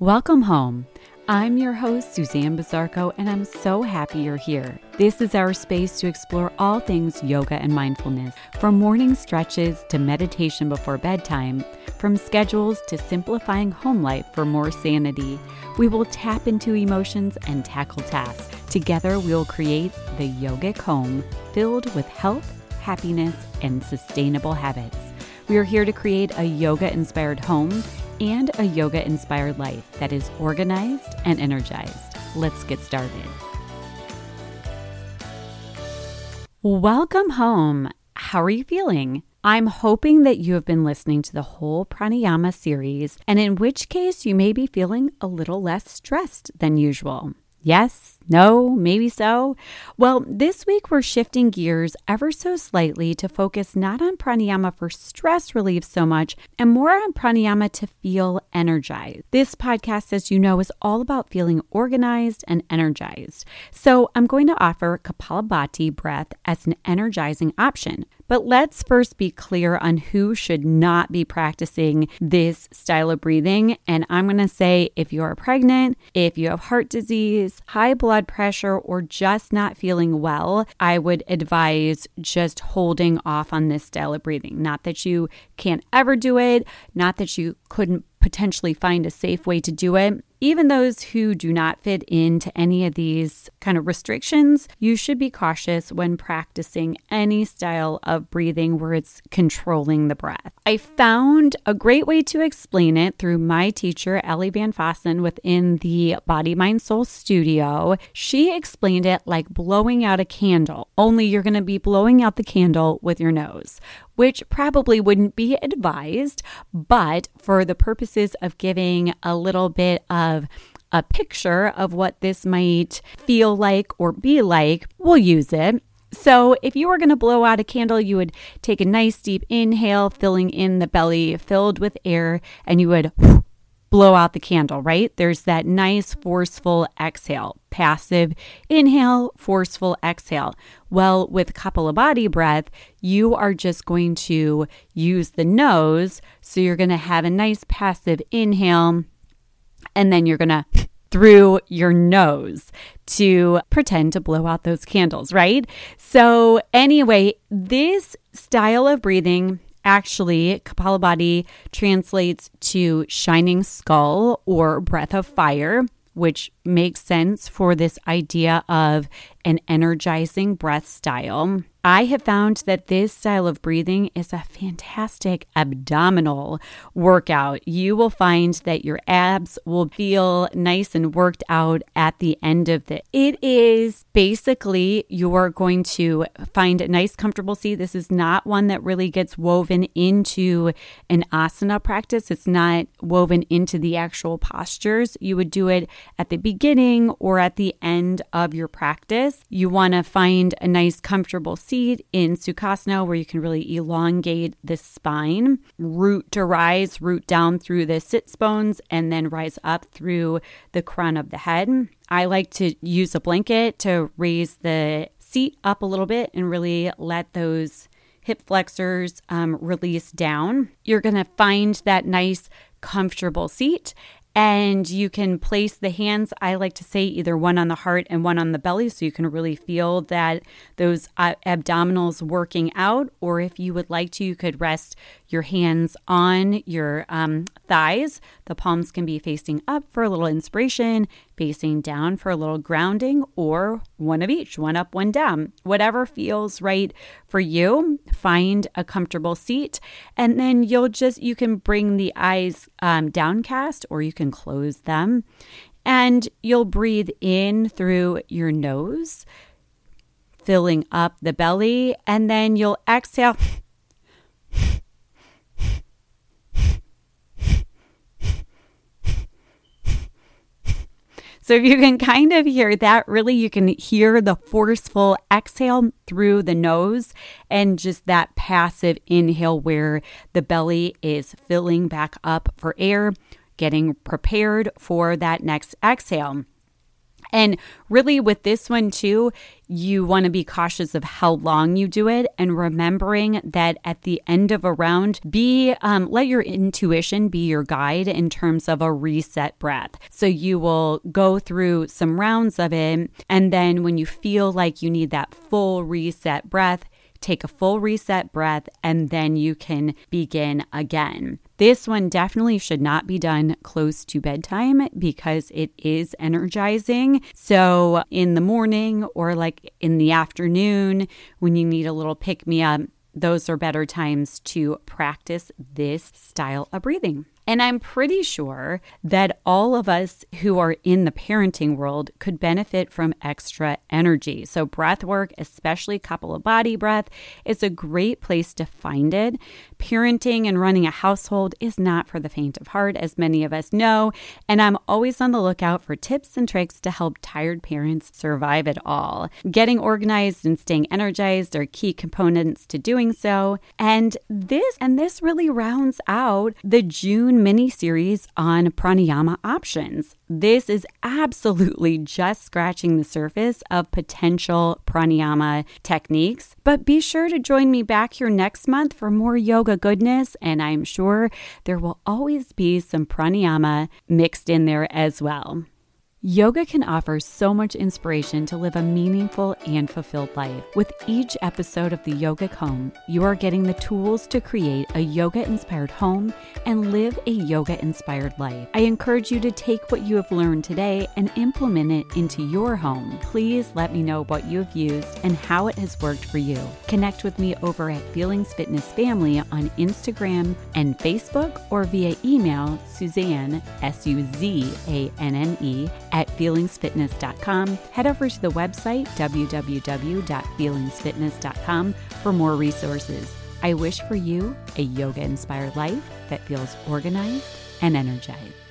Welcome home. I'm your host, Suzanne Bizarco, and I'm so happy you're here. This is our space to explore all things yoga and mindfulness, from morning stretches to meditation before bedtime, from schedules to simplifying home life for more sanity. We will tap into emotions and tackle tasks. Together, we will create the yogic home filled with health, happiness, and sustainable habits. We are here to create a yoga inspired home and a yoga inspired life that is organized and energized. Let's get started. Welcome home. How are you feeling? I'm hoping that you have been listening to the whole pranayama series, and in which case you may be feeling a little less stressed than usual. Yes, no, maybe so. Well, this week we're shifting gears ever so slightly to focus not on pranayama for stress relief so much and more on pranayama to feel energized. This podcast, as you know, is all about feeling organized and energized. So I'm going to offer Kapalabhati breath as an energizing option. But let's first be clear on who should not be practicing this style of breathing. And I'm going to say if you are pregnant, if you have heart disease, high blood pressure, or just not feeling well, I would advise just holding off on this style of breathing. Not that you can't ever do it, not that you couldn't potentially find a safe way to do it. Even those who do not fit into any of these kind of restrictions, you should be cautious when practicing any style of breathing where it's controlling the breath. I found a great way to explain it through my teacher, Ellie Van Fossen, within the Body, Mind, Soul studio. She explained it like blowing out a candle, only you're going to be blowing out the candle with your nose, which probably wouldn't be advised, but for the purposes of giving a little bit of a picture of what this might feel like or be like, we'll use it. So, if you were going to blow out a candle, you would take a nice deep inhale, filling in the belly filled with air, and you would blow out the candle, right? There's that nice forceful exhale, passive inhale, forceful exhale. Well, with Kapalabhati breath, you are just going to use the nose. So you're going to have a nice passive inhale, and then you're going to through your nose to pretend to blow out those candles, right? So, anyway, this style of breathing Actually, Kapalabhati translates to shining skull or breath of fire, which makes sense for this idea of an energizing breath style. I have found that this style of breathing is a fantastic abdominal workout. You will find that your abs will feel nice and worked out at the end of it. It is basically you're going to find a nice, comfortable seat. This is not one that really gets woven into an asana practice, it's not woven into the actual postures. You would do it at the beginning or at the end of your practice. You want to find a nice, comfortable seat seat in Sukhasana, where you can really elongate the spine, root to rise, root down through the sits bones, and then rise up through the crown of the head. I like to use a blanket to raise the seat up a little bit and really let those hip flexors um, release down. You're going to find that nice, comfortable seat and you can place the hands, I like to say either one on the heart and one on the belly, so you can really feel that those uh, abdominals working out. Or if you would like to, you could rest your hands on your um, thighs. The palms can be facing up for a little inspiration, facing down for a little grounding, or one of each, one up, one down. Whatever feels right for you, find a comfortable seat. And then you'll just, you can bring the eyes um, downcast or you can close them. And you'll breathe in through your nose, filling up the belly. And then you'll exhale So if you can kind of hear that, really you can hear the forceful exhale through the nose and just that passive inhale where the belly is filling back up for air, getting prepared for that next exhale. And really, with this one too, you want to be cautious of how long you do it and remembering that at the end of a round, be um, let your intuition be your guide in terms of a reset breath. So you will go through some rounds of it. And then when you feel like you need that full reset breath, take a full reset breath, and then you can begin again. This one definitely should not be done close to bedtime because it is energizing. So, in the morning or like in the afternoon, when you need a little pick me up, those are better times to practice this style of breathing. And I'm pretty sure that all of us who are in the parenting world could benefit from extra energy. So, breath work, especially Kapalabhati breath, is a great place to find it. Parenting and running a household is not for the faint of heart, as many of us know. And I'm always on the lookout for tips and tricks to help tired parents survive it all. Getting organized and staying energized are key components to doing so. And this and this really rounds out the June mini series on pranayama options. This is absolutely just scratching the surface of potential pranayama techniques, but be sure to join me back here next month for more yoga goodness, and I'm sure there will always be some pranayama mixed in there as well. Yoga can offer so much inspiration to live a meaningful and fulfilled life. With each episode of the Yogic Home, you are getting the tools to create a yoga inspired home and live a yoga inspired life. I encourage you to take what you have learned today and implement it into your home. Please let me know what you have used and how it has worked for you. Connect with me over at Feelings Fitness Family on Instagram and Facebook or via email Suzanne, S U Z A N N E, at feelingsfitness.com. Head over to the website www.feelingsfitness.com for more resources. I wish for you a yoga inspired life that feels organized and energized.